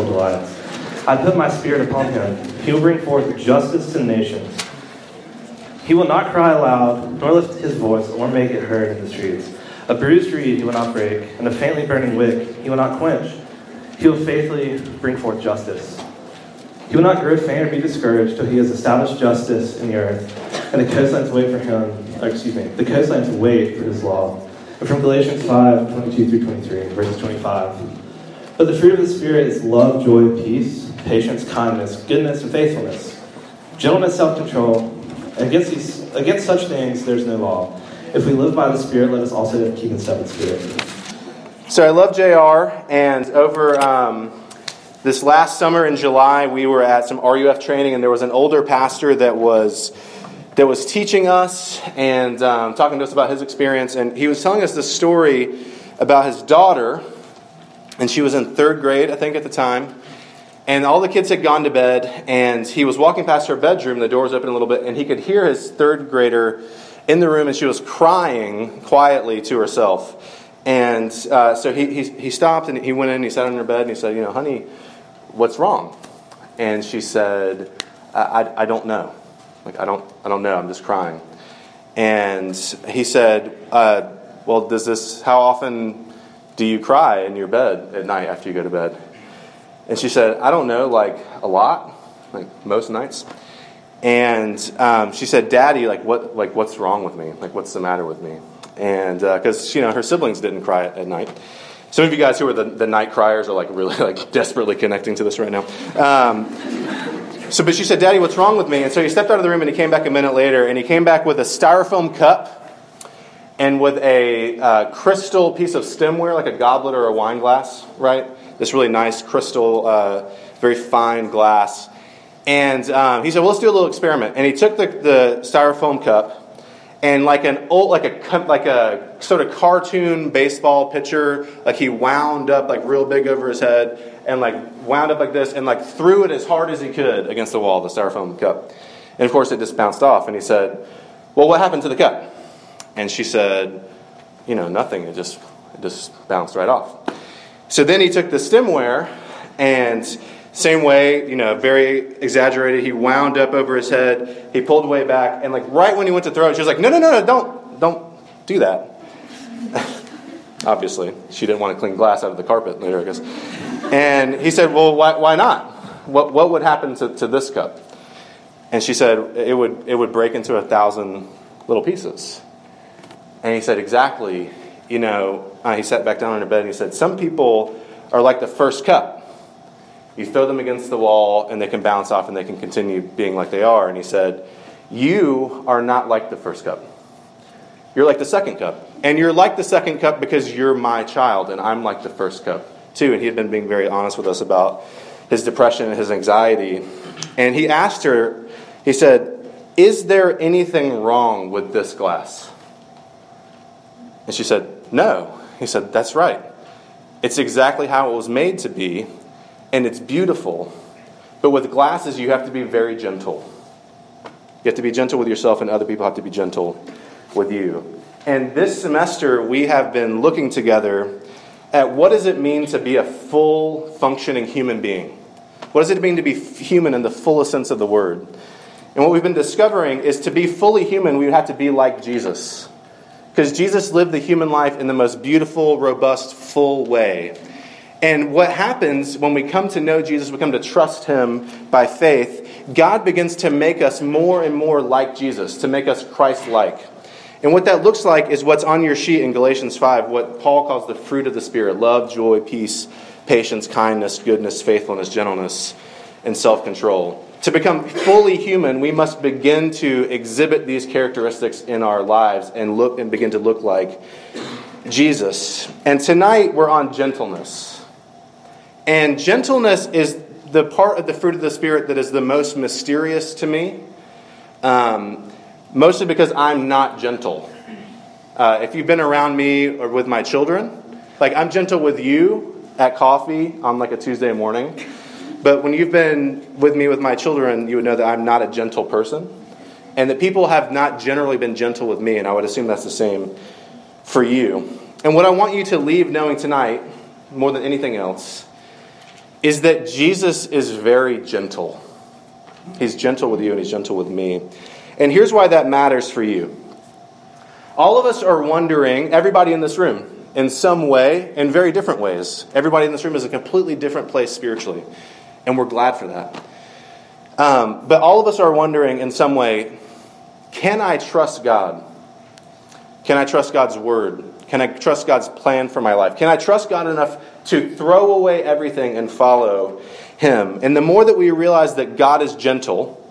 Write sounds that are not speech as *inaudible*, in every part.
delights. I put my spirit upon him. He will bring forth justice to nations. He will not cry aloud, nor lift his voice, or make it heard in the streets. A bruised reed he will not break, and a faintly burning wick he will not quench. He will faithfully bring forth justice. He will not grow faint or be discouraged till he has established justice in the earth, and the coastlines wait for him, excuse me, the coastlines wait for his law. And from Galatians 5, 22 through 23, verses 25. But the fruit of the Spirit is love, joy, peace, patience, kindness, goodness, and faithfulness, gentleness, self control. Against, these, against such things there's no law. If we live by the Spirit, let us also keep in step with the Spirit. So I love JR, and over um, this last summer in July, we were at some RUF training, and there was an older pastor that was that was teaching us and um, talking to us about his experience, and he was telling us this story about his daughter, and she was in third grade, I think, at the time. And all the kids had gone to bed, and he was walking past her bedroom. The door was open a little bit, and he could hear his third grader in the room, and she was crying quietly to herself. And uh, so he, he, he stopped and he went in, and he sat on her bed, and he said, You know, honey, what's wrong? And she said, I, I, I don't know. Like, I don't, I don't know. I'm just crying. And he said, uh, Well, does this, how often do you cry in your bed at night after you go to bed? And she said, I don't know, like a lot, like most nights. And um, she said, Daddy, like, what, like, what's wrong with me? Like, what's the matter with me? And because, uh, you know, her siblings didn't cry at, night. Some of you guys who are the, the night criers are like really like *laughs* desperately connecting to this right now. Um, so, but she said, Daddy, what's wrong with me? And so he stepped out of the room and he came back a minute later and he came back with a styrofoam cup and with a uh, crystal piece of stemware, like a goblet or a wine glass, right? This really nice crystal, uh, very fine glass. And um, he said, well, let's do a little experiment. And he took the, the styrofoam cup and like an old, like a, like a sort of cartoon baseball pitcher, like he wound up like real big over his head and like wound up like this and like threw it as hard as he could against the wall, the styrofoam cup. And of course, it just bounced off. And he said, well, what happened to the cup? And she said, you know, nothing. It just, it just bounced right off. So then he took the stemware and same way, you know, very exaggerated. He wound up over his head. He pulled way back, and like right when he went to throw it, she was like, "No, no, no, no! Don't, don't do that." *laughs* Obviously, she didn't want to clean glass out of the carpet later, I guess. And he said, "Well, why, why not? What, what would happen to, to this cup?" And she said, "It would, it would break into a thousand little pieces." And he said, "Exactly." You know, uh, he sat back down in her bed and he said, "Some people are like the first cup." You throw them against the wall and they can bounce off and they can continue being like they are. And he said, You are not like the first cup. You're like the second cup. And you're like the second cup because you're my child and I'm like the first cup too. And he had been being very honest with us about his depression and his anxiety. And he asked her, he said, Is there anything wrong with this glass? And she said, No. He said, That's right. It's exactly how it was made to be and it's beautiful. But with glasses, you have to be very gentle. You have to be gentle with yourself, and other people have to be gentle with you. And this semester, we have been looking together at what does it mean to be a full functioning human being? What does it mean to be human in the fullest sense of the word? And what we've been discovering is to be fully human, we would have to be like Jesus. Because Jesus lived the human life in the most beautiful, robust, full way. And what happens when we come to know Jesus, we come to trust him by faith, God begins to make us more and more like Jesus, to make us Christ like. And what that looks like is what's on your sheet in Galatians 5, what Paul calls the fruit of the Spirit love, joy, peace, patience, kindness, goodness, faithfulness, gentleness, and self control. To become fully human, we must begin to exhibit these characteristics in our lives and look and begin to look like Jesus. And tonight we're on gentleness. And gentleness is the part of the fruit of the Spirit that is the most mysterious to me, um, mostly because I'm not gentle. Uh, if you've been around me or with my children, like I'm gentle with you at coffee on like a Tuesday morning. But when you've been with me with my children, you would know that I'm not a gentle person. and that people have not generally been gentle with me, and I would assume that's the same for you. And what I want you to leave knowing tonight, more than anything else, is that Jesus is very gentle. He's gentle with you and he's gentle with me. And here's why that matters for you. All of us are wondering, everybody in this room, in some way, in very different ways. Everybody in this room is a completely different place spiritually, and we're glad for that. Um, but all of us are wondering in some way can I trust God? Can I trust God's word? Can I trust God's plan for my life? Can I trust God enough to throw away everything and follow Him? And the more that we realize that God is gentle,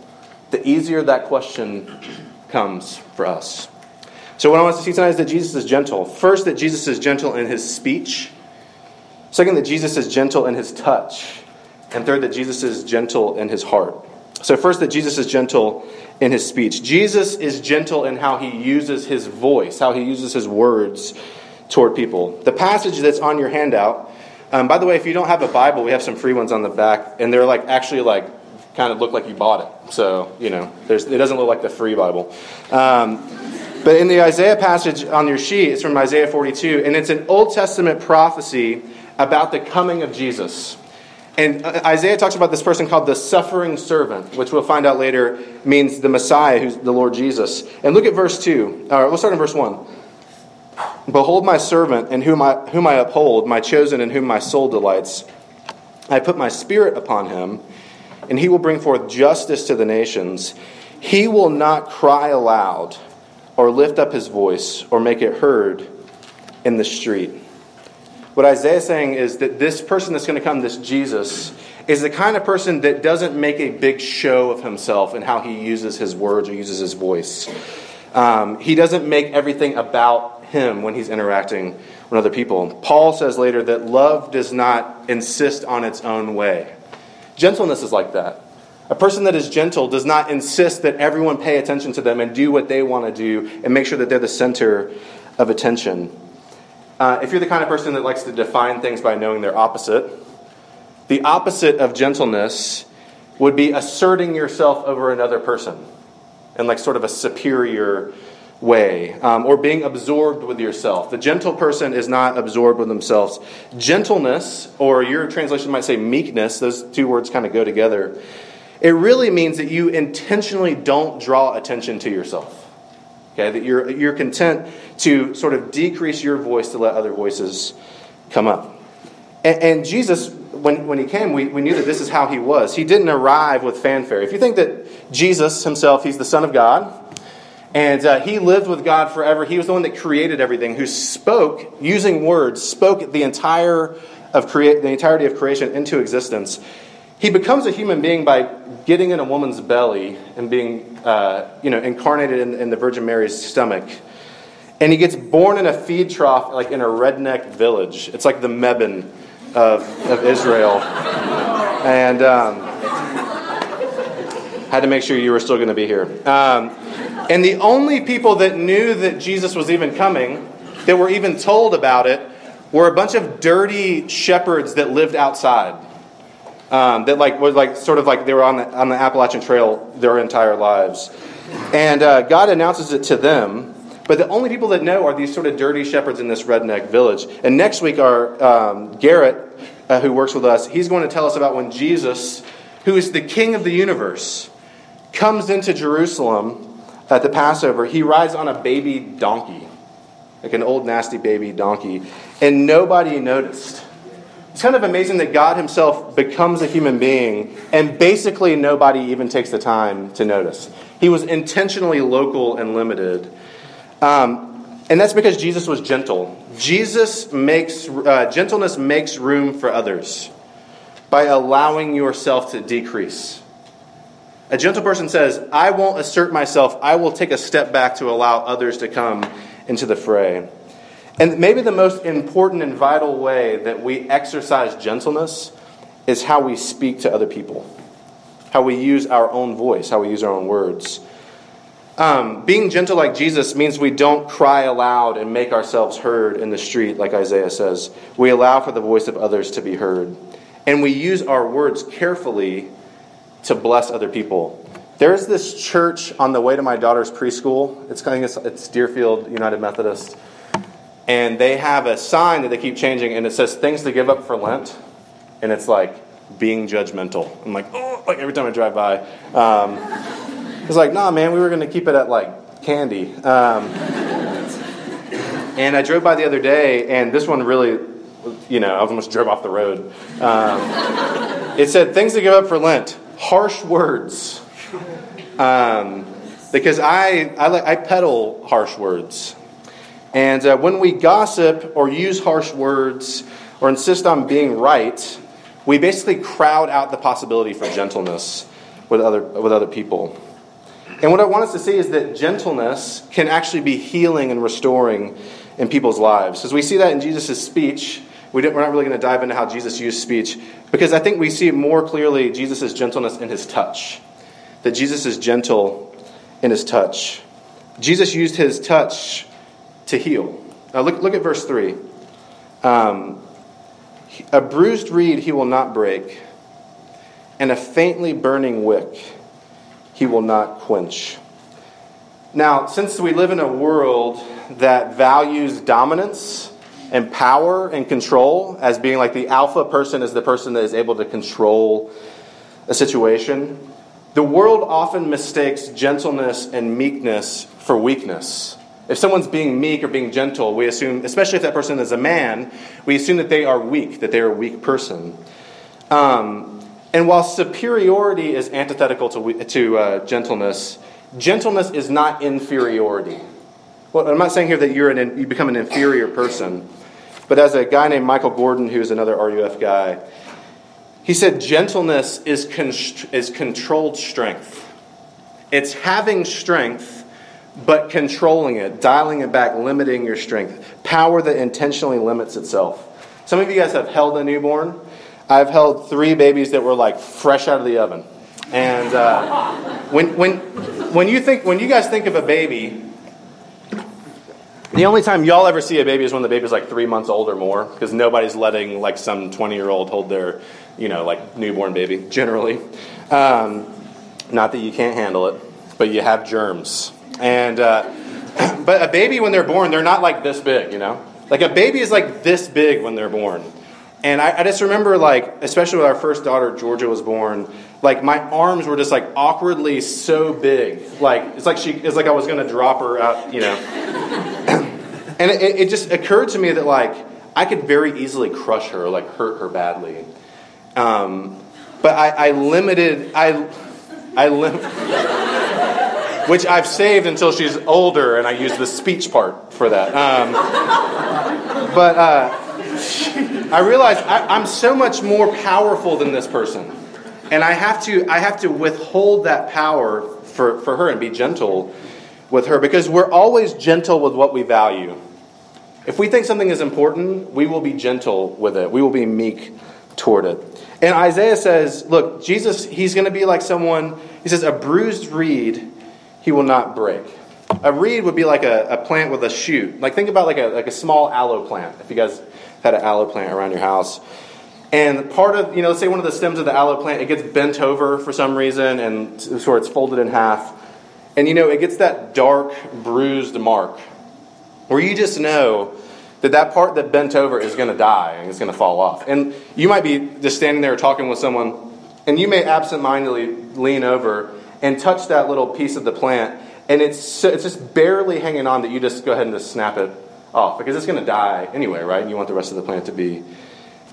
the easier that question comes for us. So, what I want us to see tonight is that Jesus is gentle. First, that Jesus is gentle in his speech. Second, that Jesus is gentle in his touch. And third, that Jesus is gentle in his heart. So, first, that Jesus is gentle in his speech. Jesus is gentle in how he uses his voice, how he uses his words toward people. The passage that's on your handout, um, by the way, if you don't have a Bible, we have some free ones on the back, and they're like actually like kind of look like you bought it. So, you know, it doesn't look like the free Bible. Um, but in the Isaiah passage on your sheet, it's from Isaiah 42, and it's an Old Testament prophecy about the coming of Jesus. And uh, Isaiah talks about this person called the suffering servant, which we'll find out later means the Messiah, who's the Lord Jesus. And look at verse 2. All right, we'll start in verse 1. Behold my servant, in whom I, whom I uphold, my chosen, in whom my soul delights. I put my spirit upon him, and he will bring forth justice to the nations. He will not cry aloud, or lift up his voice, or make it heard in the street. What Isaiah is saying is that this person that's going to come, this Jesus, is the kind of person that doesn't make a big show of himself and how he uses his words or uses his voice. Um, he doesn't make everything about him when he's interacting with other people. Paul says later that love does not insist on its own way. Gentleness is like that. A person that is gentle does not insist that everyone pay attention to them and do what they want to do and make sure that they're the center of attention. Uh, if you're the kind of person that likes to define things by knowing their opposite, the opposite of gentleness would be asserting yourself over another person in like sort of a superior way um, or being absorbed with yourself. The gentle person is not absorbed with themselves. Gentleness or your translation might say meekness those two words kind of go together. It really means that you intentionally don't draw attention to yourself Okay, that you're, you're content to sort of decrease your voice to let other voices come up. And, and Jesus, when, when he came, we, we knew that this is how he was. He didn't arrive with fanfare. If you think that Jesus himself, he's the Son of God, and uh, he lived with God forever, he was the one that created everything, who spoke, using words, spoke the entire of create the entirety of creation into existence. He becomes a human being by getting in a woman's belly and being, uh, you know, incarnated in, in the Virgin Mary's stomach. And he gets born in a feed trough, like in a redneck village. It's like the Mebane of, of Israel. And um, had to make sure you were still going to be here. Um, and the only people that knew that Jesus was even coming, that were even told about it, were a bunch of dirty shepherds that lived outside um, that like was like sort of like they were on the on the Appalachian Trail their entire lives, and uh, God announces it to them. But the only people that know are these sort of dirty shepherds in this redneck village. And next week, our um, Garrett, uh, who works with us, he's going to tell us about when Jesus, who is the King of the universe, comes into Jerusalem at the Passover. He rides on a baby donkey, like an old nasty baby donkey, and nobody noticed. It's kind of amazing that God Himself becomes a human being, and basically nobody even takes the time to notice. He was intentionally local and limited. Um, and that's because Jesus was gentle. Jesus makes, uh, gentleness makes room for others by allowing yourself to decrease. A gentle person says, I won't assert myself, I will take a step back to allow others to come into the fray. And maybe the most important and vital way that we exercise gentleness is how we speak to other people, how we use our own voice, how we use our own words. Um, being gentle like Jesus means we don't cry aloud and make ourselves heard in the street, like Isaiah says. We allow for the voice of others to be heard. And we use our words carefully to bless other people, There's this church on the way to my daughter's preschool. It's kind of it's Deerfield United Methodist, and they have a sign that they keep changing, and it says things to give up for Lent, and it's like being judgmental. I'm like, oh, like every time I drive by. Um, it's like, nah, man, we were going to keep it at like candy. Um, and I drove by the other day, and this one really, you know, I almost drove off the road. Um, it said things to give up for Lent, harsh words. Um, because I, I, I peddle harsh words. And uh, when we gossip or use harsh words or insist on being right, we basically crowd out the possibility for gentleness with other, with other people. And what I want us to see is that gentleness can actually be healing and restoring in people's lives. As we see that in Jesus' speech, we are not really going to dive into how Jesus used speech, because I think we see more clearly Jesus' gentleness in his touch. That Jesus is gentle in his touch. Jesus used his touch to heal. Now look, look at verse 3. Um, a bruised reed he will not break, and a faintly burning wick he will not quench. Now, since we live in a world that values dominance and power and control as being like the alpha person is the person that is able to control a situation, the world often mistakes gentleness and meekness for weakness. If someone's being meek or being gentle, we assume, especially if that person is a man, we assume that they are weak, that they are a weak person. Um, and while superiority is antithetical to, to uh, gentleness, gentleness is not inferiority. Well, I'm not saying here that you're an, you become an inferior person, but as a guy named Michael Gordon, who's another RUF guy, he said gentleness is, const- is controlled strength. It's having strength but controlling it, dialing it back, limiting your strength. Power that intentionally limits itself. Some of you guys have held a newborn. I've held three babies that were like fresh out of the oven. And uh, when, when, when, you think, when you guys think of a baby, the only time y'all ever see a baby is when the baby's like three months old or more, because nobody's letting like some 20 year old hold their, you know, like newborn baby, generally. Um, not that you can't handle it, but you have germs. And uh, *clears throat* but a baby when they're born, they're not like this big, you know. Like a baby is like this big when they're born. And I, I, just remember, like, especially with our first daughter, Georgia was born. Like my arms were just like awkwardly so big, like it's like she, it's like I was gonna drop her out, you know. *clears throat* and it, it, just occurred to me that like I could very easily crush her, like hurt her badly. Um, but I, I limited, I, I lim- *laughs* which I've saved until she's older, and I use the speech part for that. Um, but uh, I realize I, am so much more powerful than this person, and I have to I have to withhold that power for, for her and be gentle with her because we're always gentle with what we value. If we think something is important, we will be gentle with it. We will be meek toward it. And Isaiah says, look, Jesus, he's going to be like someone, he says, a bruised reed he will not break. A reed would be like a, a plant with a shoot. Like think about like a, like a small aloe plant, if you guys had an aloe plant around your house. And part of, you know, say one of the stems of the aloe plant, it gets bent over for some reason, and so it's folded in half. And, you know, it gets that dark, bruised mark where you just know that that part that bent over is going to die and it's going to fall off. And you might be just standing there talking with someone, and you may absentmindedly lean over and touch that little piece of the plant, and it's, so, it's just barely hanging on that you just go ahead and just snap it off because it's going to die anyway, right? And you want the rest of the plant to be,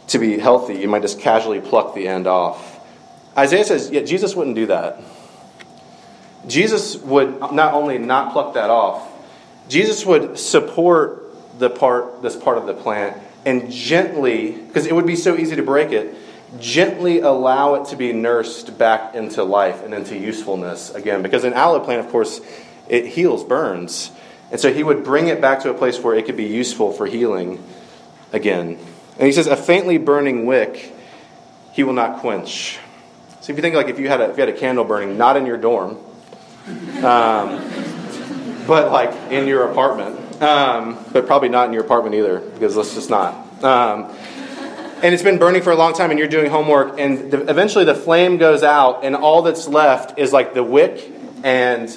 to be healthy. You might just casually pluck the end off. Isaiah says, yeah, Jesus wouldn't do that. Jesus would not only not pluck that off, Jesus would support the part, this part of the plant and gently, because it would be so easy to break it, gently allow it to be nursed back into life and into usefulness again. Because an aloe plant, of course, it heals burns. And so he would bring it back to a place where it could be useful for healing again. And he says, a faintly burning wick he will not quench. So if you think like if you had a, if you had a candle burning, not in your dorm, um, *laughs* but like in your apartment, um, but probably not in your apartment either, because let's just not. Um, and it's been burning for a long time, and you're doing homework, and the, eventually the flame goes out, and all that's left is like the wick and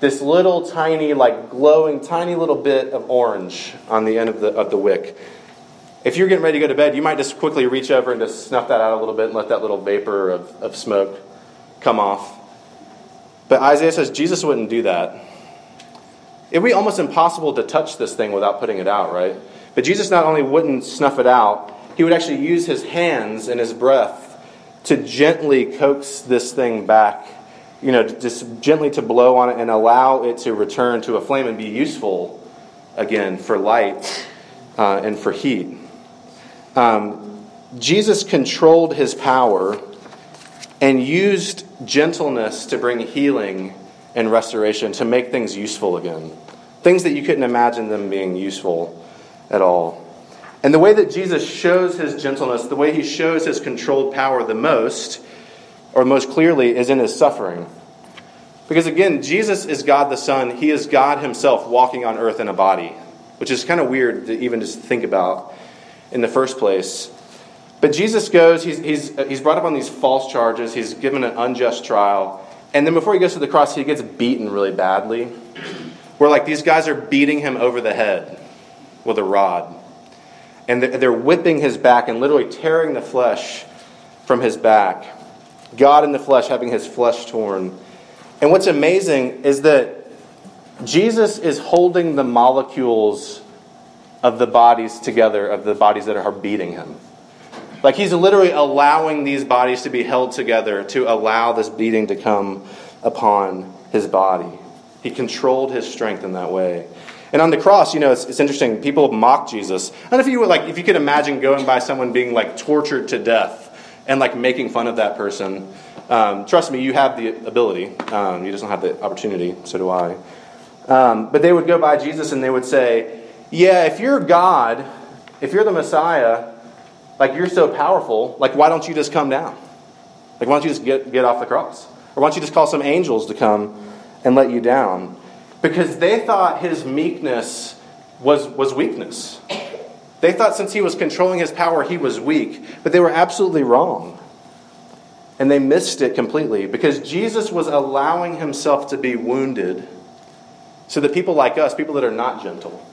this little tiny, like glowing, tiny little bit of orange on the end of the, of the wick. If you're getting ready to go to bed, you might just quickly reach over and just snuff that out a little bit and let that little vapor of, of smoke come off. But Isaiah says Jesus wouldn't do that. It'd be almost impossible to touch this thing without putting it out, right? But Jesus not only wouldn't snuff it out, he would actually use his hands and his breath to gently coax this thing back, you know, just gently to blow on it and allow it to return to a flame and be useful again for light uh, and for heat. Um, Jesus controlled his power and used gentleness to bring healing and restoration, to make things useful again. Things that you couldn't imagine them being useful at all. And the way that Jesus shows his gentleness, the way he shows his controlled power the most, or most clearly, is in his suffering. Because again, Jesus is God the Son. He is God himself walking on earth in a body, which is kind of weird to even just think about in the first place. But Jesus goes, he's, he's, uh, he's brought up on these false charges, he's given an unjust trial, and then before he goes to the cross, he gets beaten really badly. Where, like, these guys are beating him over the head with a rod. And they're whipping his back and literally tearing the flesh from his back. God in the flesh having his flesh torn. And what's amazing is that Jesus is holding the molecules of the bodies together, of the bodies that are beating him. Like he's literally allowing these bodies to be held together to allow this beating to come upon his body. He controlled his strength in that way. And on the cross, you know, it's, it's interesting. People mock Jesus. Know if you would, like if you could imagine going by someone being like tortured to death and like making fun of that person. Um, trust me, you have the ability. Um, you just don't have the opportunity. So do I. Um, but they would go by Jesus and they would say, "Yeah, if you're God, if you're the Messiah, like you're so powerful, like why don't you just come down? Like why don't you just get, get off the cross? Or why don't you just call some angels to come and let you down? Because they thought his meekness was, was weakness. They thought since he was controlling his power, he was weak. But they were absolutely wrong. And they missed it completely because Jesus was allowing himself to be wounded so that people like us, people that are not gentle,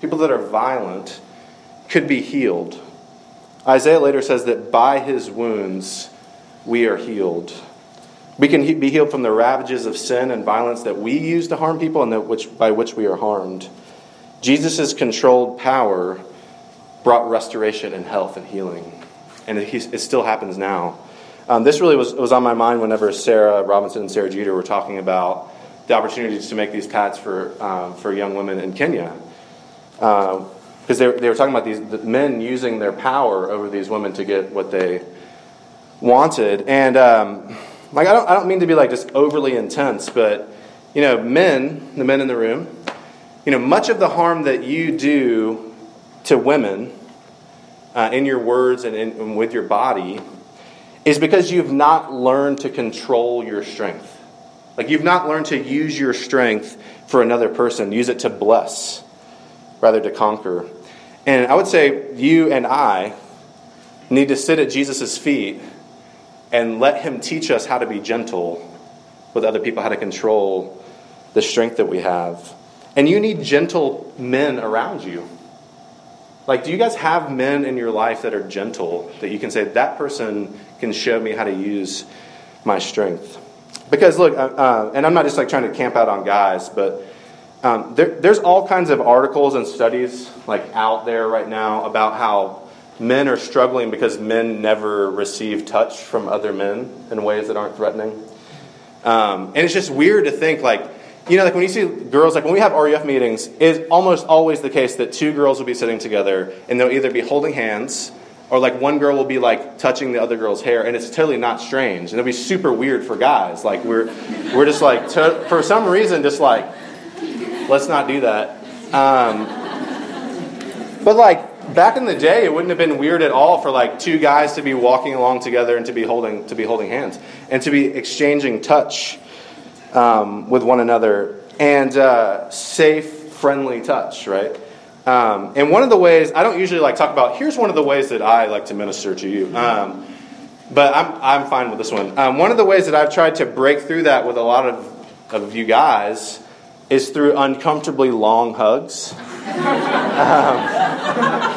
people that are violent, could be healed. Isaiah later says that by his wounds we are healed. We can be healed from the ravages of sin and violence that we use to harm people and that which, by which we are harmed. Jesus' controlled power brought restoration and health and healing. And it, it still happens now. Um, this really was, was on my mind whenever Sarah Robinson and Sarah Jeter were talking about the opportunities to make these pads for, um, for young women in Kenya. Uh, because they, they were talking about these the men using their power over these women to get what they wanted. And um, like I don't, I don't mean to be like just overly intense, but you know, men, the men in the room, you know, much of the harm that you do to women uh, in your words and, in, and with your body is because you've not learned to control your strength. Like you've not learned to use your strength for another person, use it to bless rather to conquer. And I would say you and I need to sit at Jesus' feet and let him teach us how to be gentle with other people, how to control the strength that we have. And you need gentle men around you. Like, do you guys have men in your life that are gentle that you can say, that person can show me how to use my strength? Because, look, uh, uh and I'm not just like trying to camp out on guys, but um, there, there's all kinds of articles and studies like out there right now about how men are struggling because men never receive touch from other men in ways that aren't threatening. Um, and it's just weird to think like, you know, like when you see girls, like when we have RUF meetings, it's almost always the case that two girls will be sitting together and they'll either be holding hands or like one girl will be like touching the other girl's hair and it's totally not strange and it'll be super weird for guys like we're we're just like to, for some reason just like Let's not do that. Um, but like back in the day, it wouldn't have been weird at all for like two guys to be walking along together and to be holding to be holding hands and to be exchanging touch um, with one another and uh, safe, friendly touch, right? Um, and one of the ways, I don't usually like talk about, here's one of the ways that I like to minister to you. Um, but I'm, I'm fine with this one. Um, one of the ways that I've tried to break through that with a lot of, of you guys is through uncomfortably long hugs. *laughs*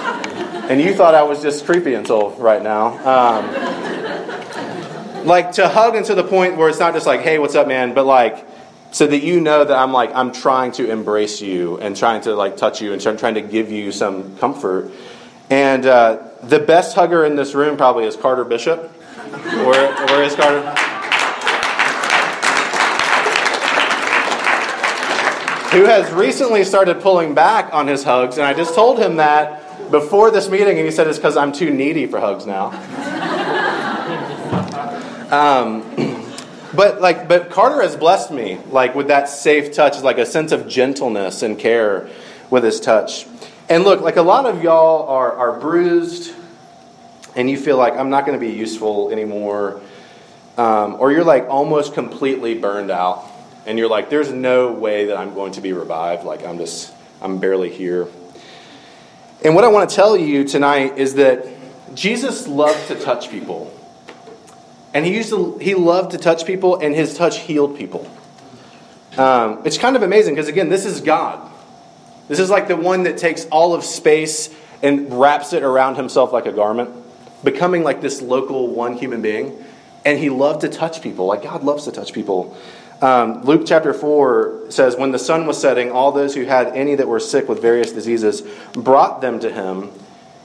And you thought I was just creepy until right now. Um, like to hug into the point where it's not just like, hey, what's up, man, but like, so that you know that I'm like I'm trying to embrace you and trying to like touch you and trying to give you some comfort. And uh, the best hugger in this room probably is Carter Bishop. where, where is Carter? Who has recently started pulling back on his hugs, and I just told him that before this meeting, and he said it's because I'm too needy for hugs now. Um, *clears throat* but like, but Carter has blessed me like with that safe touch, like a sense of gentleness and care with his touch. And look, like a lot of y'all are are bruised, and you feel like I'm not going to be useful anymore, um, or you're like almost completely burned out, and you're like, there's no way that I'm going to be revived. Like I'm just, I'm barely here. And what I want to tell you tonight is that Jesus loved to touch people. And he used to, he loved to touch people, and his touch healed people. Um, it's kind of amazing because, again, this is God. This is like the one that takes all of space and wraps it around himself like a garment, becoming like this local one human being. And he loved to touch people, like God loves to touch people. Um, Luke chapter 4 says, When the sun was setting, all those who had any that were sick with various diseases brought them to him,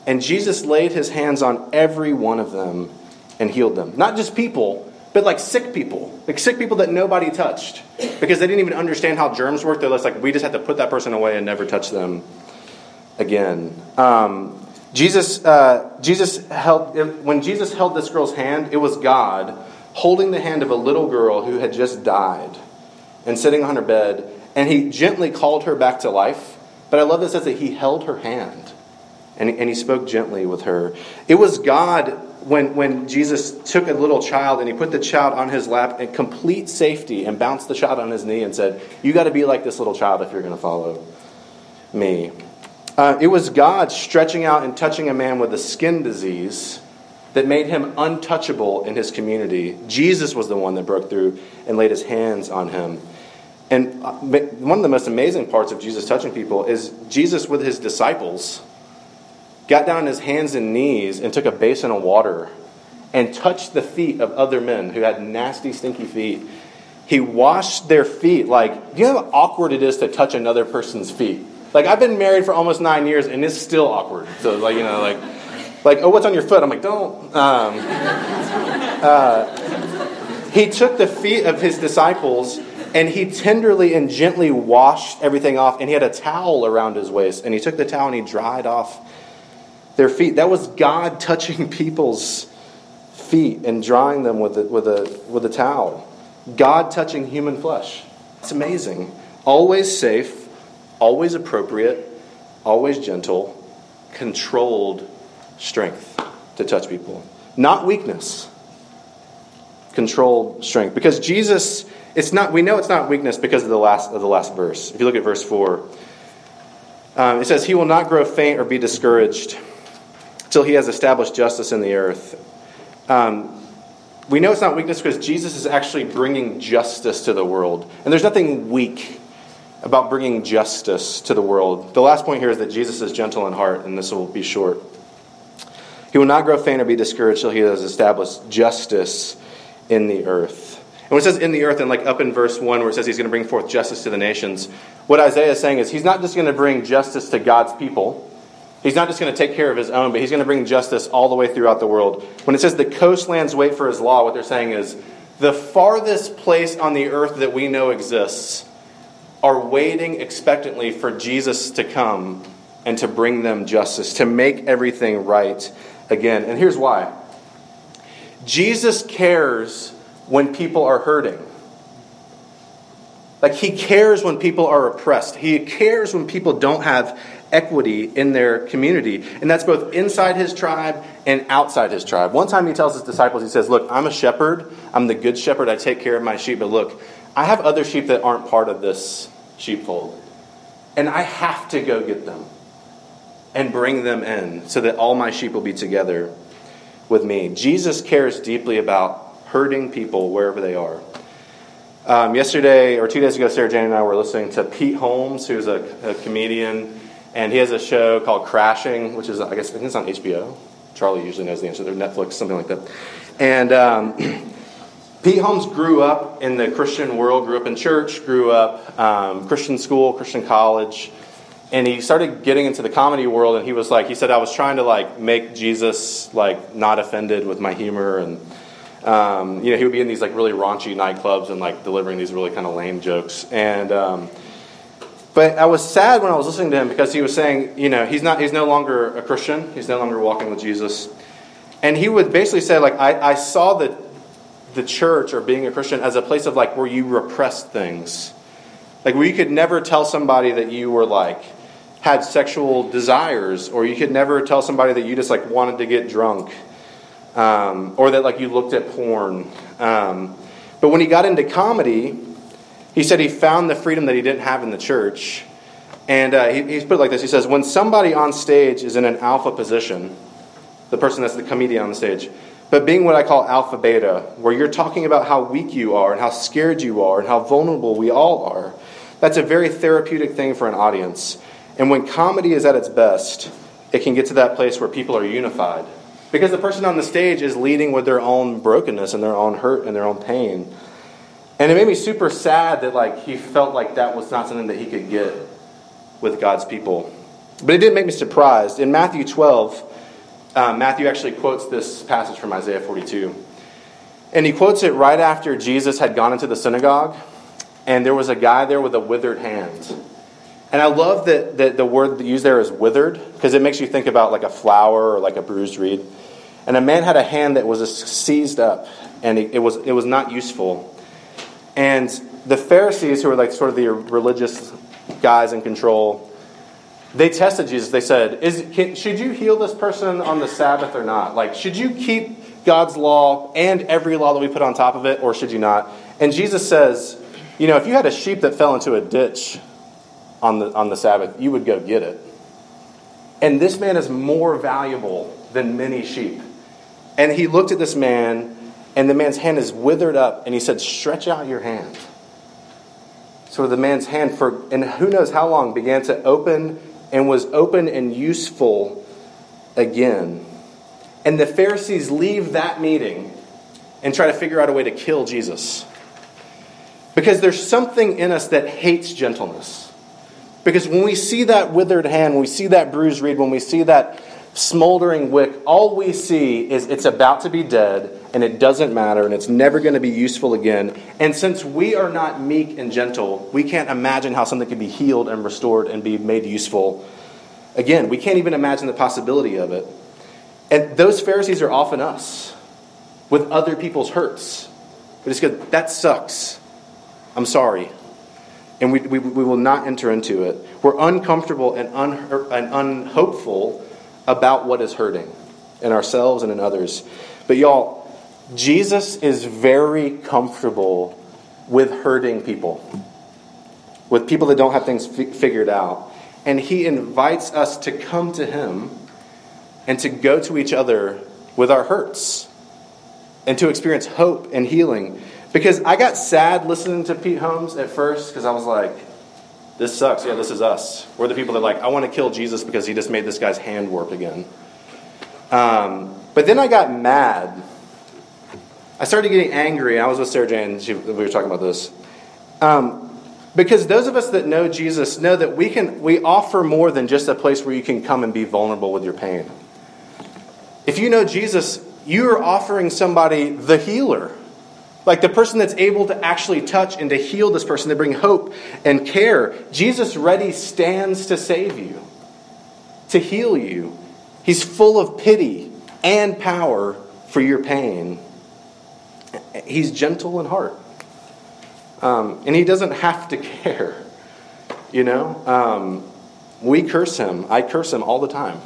and Jesus laid his hands on every one of them and healed them. Not just people, but like sick people, like sick people that nobody touched because they didn't even understand how germs work. They're just like, we just have to put that person away and never touch them again. Um, Jesus, uh, Jesus held when Jesus held this girl's hand. It was God holding the hand of a little girl who had just died and sitting on her bed, and he gently called her back to life. But I love this says that he held her hand and and he spoke gently with her. It was God when, when Jesus took a little child and he put the child on his lap in complete safety and bounced the child on his knee and said, You got to be like this little child if you're going to follow me. Uh, it was God stretching out and touching a man with a skin disease that made him untouchable in his community. Jesus was the one that broke through and laid his hands on him. And uh, one of the most amazing parts of Jesus touching people is Jesus with his disciples got down on his hands and knees and took a basin of water and touched the feet of other men who had nasty, stinky feet. He washed their feet. Like, do you know how awkward it is to touch another person's feet? Like, I've been married for almost nine years and it's still awkward. So, like, you know, like, like, oh, what's on your foot? I'm like, don't. Um, uh, he took the feet of his disciples and he tenderly and gently washed everything off. And he had a towel around his waist. And he took the towel and he dried off their feet. That was God touching *laughs* people's feet and drying them with a, with a, with a towel. God touching human flesh. It's amazing. Always safe, always appropriate, always gentle, controlled strength to touch people. Not weakness. Controlled strength. Because Jesus, it's not, we know it's not weakness because of the last, of the last verse. If you look at verse 4, um, it says, He will not grow faint or be discouraged till he has established justice in the earth. Um, we know it's not weakness because Jesus is actually bringing justice to the world. And there's nothing weak about bringing justice to the world. The last point here is that Jesus is gentle in heart, and this will be short. He will not grow faint or be discouraged till he has established justice in the earth. And when it says in the earth, and like up in verse 1 where it says he's going to bring forth justice to the nations, what Isaiah is saying is he's not just going to bring justice to God's people, He's not just going to take care of his own, but he's going to bring justice all the way throughout the world. When it says the coastlands wait for his law, what they're saying is the farthest place on the earth that we know exists are waiting expectantly for Jesus to come and to bring them justice, to make everything right again. And here's why Jesus cares when people are hurting. Like, he cares when people are oppressed. He cares when people don't have equity in their community. And that's both inside his tribe and outside his tribe. One time he tells his disciples, he says, Look, I'm a shepherd. I'm the good shepherd. I take care of my sheep. But look, I have other sheep that aren't part of this sheepfold. And I have to go get them. And bring them in so that all my sheep will be together with me. Jesus cares deeply about hurting people wherever they are. Um, yesterday, or two days ago, Sarah Jane and I were listening to Pete Holmes, who's a, a comedian, and he has a show called Crashing, which is, I guess, I think it's on HBO. Charlie usually knows the answer. They're Netflix, something like that. And um, *clears throat* Pete Holmes grew up in the Christian world, grew up in church, grew up um, Christian school, Christian college, and he started getting into the comedy world. And he was like, he said, I was trying to like make Jesus like not offended with my humor, and um, you know, he would be in these like really raunchy nightclubs and like delivering these really kind of lame jokes. And um, but I was sad when I was listening to him because he was saying, you know, he's not, he's no longer a Christian. He's no longer walking with Jesus. And he would basically say, like, I, I saw the, the church or being a Christian as a place of like where you repressed things. Like where you could never tell somebody that you were like, had sexual desires, or you could never tell somebody that you just like wanted to get drunk, um, or that like you looked at porn. Um, but when he got into comedy, he said he found the freedom that he didn't have in the church. And uh, he, he's put it like this He says, When somebody on stage is in an alpha position, the person that's the comedian on the stage, but being what I call alpha beta, where you're talking about how weak you are and how scared you are and how vulnerable we all are, that's a very therapeutic thing for an audience. And when comedy is at its best, it can get to that place where people are unified. Because the person on the stage is leading with their own brokenness and their own hurt and their own pain. And it made me super sad that like he felt like that was not something that he could get with God's people. But it did make me surprised. In Matthew 12, uh, Matthew actually quotes this passage from Isaiah 42. And he quotes it right after Jesus had gone into the synagogue, and there was a guy there with a withered hand. And I love that, that the word used there is withered, because it makes you think about like a flower or like a bruised reed. And a man had a hand that was seized up, and it, it was, it was not useful. And the Pharisees, who were like sort of the religious guys in control, they tested Jesus. They said, Is, can, Should you heal this person on the Sabbath or not? Like, should you keep God's law and every law that we put on top of it, or should you not? And Jesus says, You know, if you had a sheep that fell into a ditch on the, on the Sabbath, you would go get it. And this man is more valuable than many sheep. And he looked at this man and the man's hand is withered up, and he said, Stretch out your hand. So the man's hand, for and who knows how long, began to open and was open and useful again. And the Pharisees leave that meeting and try to figure out a way to kill Jesus. Because there's something in us that hates gentleness. Because when we see that withered hand, when we see that bruised reed, when we see that smoldering wick, all we see is it's about to be dead and it doesn't matter and it's never going to be useful again. And since we are not meek and gentle, we can't imagine how something can be healed and restored and be made useful again. We can't even imagine the possibility of it. And those Pharisees are often us with other people's hurts. We just go, that sucks. I'm sorry. And we, we, we will not enter into it. We're uncomfortable and, un, and unhopeful about what is hurting in ourselves and in others. But y'all, Jesus is very comfortable with hurting people, with people that don't have things f- figured out. And he invites us to come to him and to go to each other with our hurts and to experience hope and healing. Because I got sad listening to Pete Holmes at first because I was like, this sucks. Yeah, this is us. We're the people that like, I want to kill Jesus because he just made this guy's hand warp again. Um, but then I got mad. I started getting angry. I was with Sarah Jane, she, we were talking about this. Um, because those of us that know Jesus know that we can we offer more than just a place where you can come and be vulnerable with your pain. If you know Jesus, you are offering somebody the healer. Like the person that's able to actually touch and to heal this person, to bring hope and care. Jesus ready stands to save you, to heal you. He's full of pity and power for your pain. He's gentle in heart. Um, and he doesn't have to *laughs* care. You know? Um, we curse him. I curse him all the time.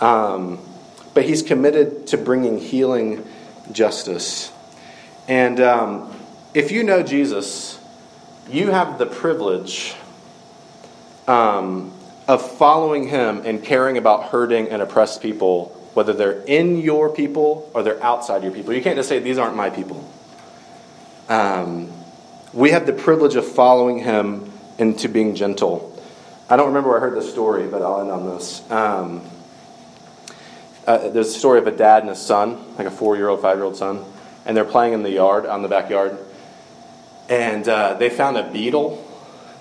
Um, but he's committed to bringing healing justice. And um, if you know Jesus, you have the privilege um, of following Him and caring about hurting and oppressed people, whether they're in your people or they're outside your people. You can't just say, These aren't my people. Um, we have the privilege of following Him into being gentle. I don't remember where I heard the story, but I'll end on this. Um, uh, there's a story of a dad and a son, like a four year old, five year old son, and they're playing in the yard, on the backyard. And uh, they found a beetle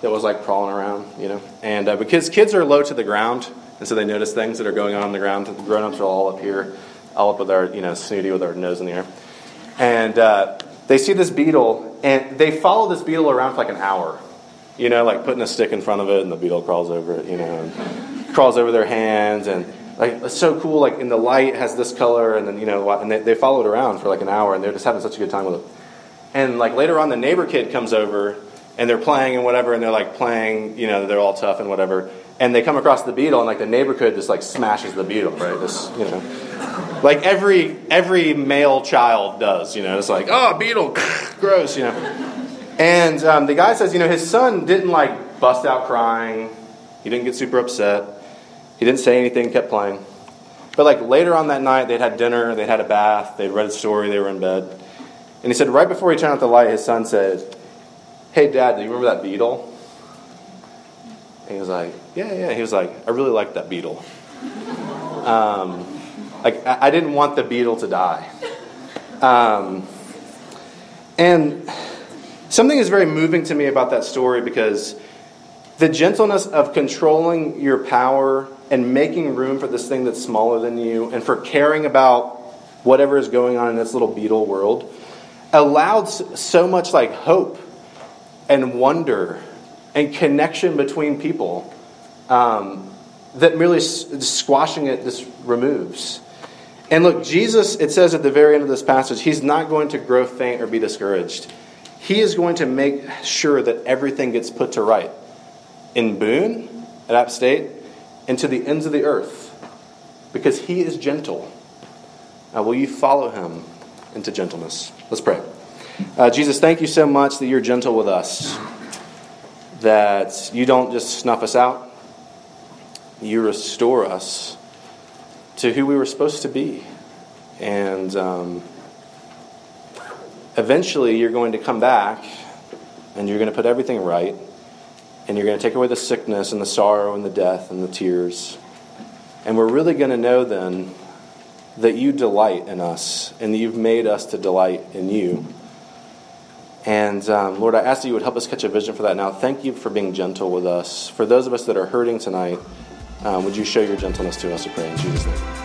that was like crawling around, you know. And uh, because kids are low to the ground, and so they notice things that are going on on the ground. The grown ups are all up here, all up with our, you know, snooty with our nose in the air. And uh, they see this beetle, and they follow this beetle around for like an hour. You know, like putting a stick in front of it, and the beetle crawls over it, you know, and crawls over their hands, and like it's so cool. Like in the light has this color, and then you know, and they, they follow it around for like an hour, and they're just having such a good time with it. And like later on, the neighbor kid comes over, and they're playing and whatever, and they're like playing, you know, they're all tough and whatever. And they come across the beetle, and like the neighbor kid just like smashes the beetle, right? This, you know, like every every male child does, you know. It's like, oh, beetle, *laughs* gross, you know. And um, the guy says, you know, his son didn't like bust out crying. He didn't get super upset. He didn't say anything, kept playing. But like later on that night, they'd had dinner, they'd had a bath, they'd read a story, they were in bed. And he said, right before he turned out the light, his son said, Hey, Dad, do you remember that beetle? And he was like, Yeah, yeah. He was like, I really like that beetle. *laughs* Um, like, I didn't want the beetle to die. Um, and something is very moving to me about that story because the gentleness of controlling your power and making room for this thing that's smaller than you and for caring about whatever is going on in this little beetle world allowed so much like hope and wonder and connection between people um, that merely squashing it just removes. And look, Jesus, it says at the very end of this passage, he's not going to grow faint or be discouraged. He is going to make sure that everything gets put to right in Boone, at App State, and to the ends of the earth because he is gentle. Now, will you follow him into gentleness? Let's pray. Uh, Jesus, thank you so much that you're gentle with us, that you don't just snuff us out, you restore us to who we were supposed to be. And um, eventually, you're going to come back and you're going to put everything right, and you're going to take away the sickness and the sorrow and the death and the tears. And we're really going to know then that you delight in us and that you've made us to delight in you. And um, Lord, I ask that you would help us catch a vision for that now. Thank you for being gentle with us. For those of us that are hurting tonight, um, would you show your gentleness to us, I pray, in Jesus' name.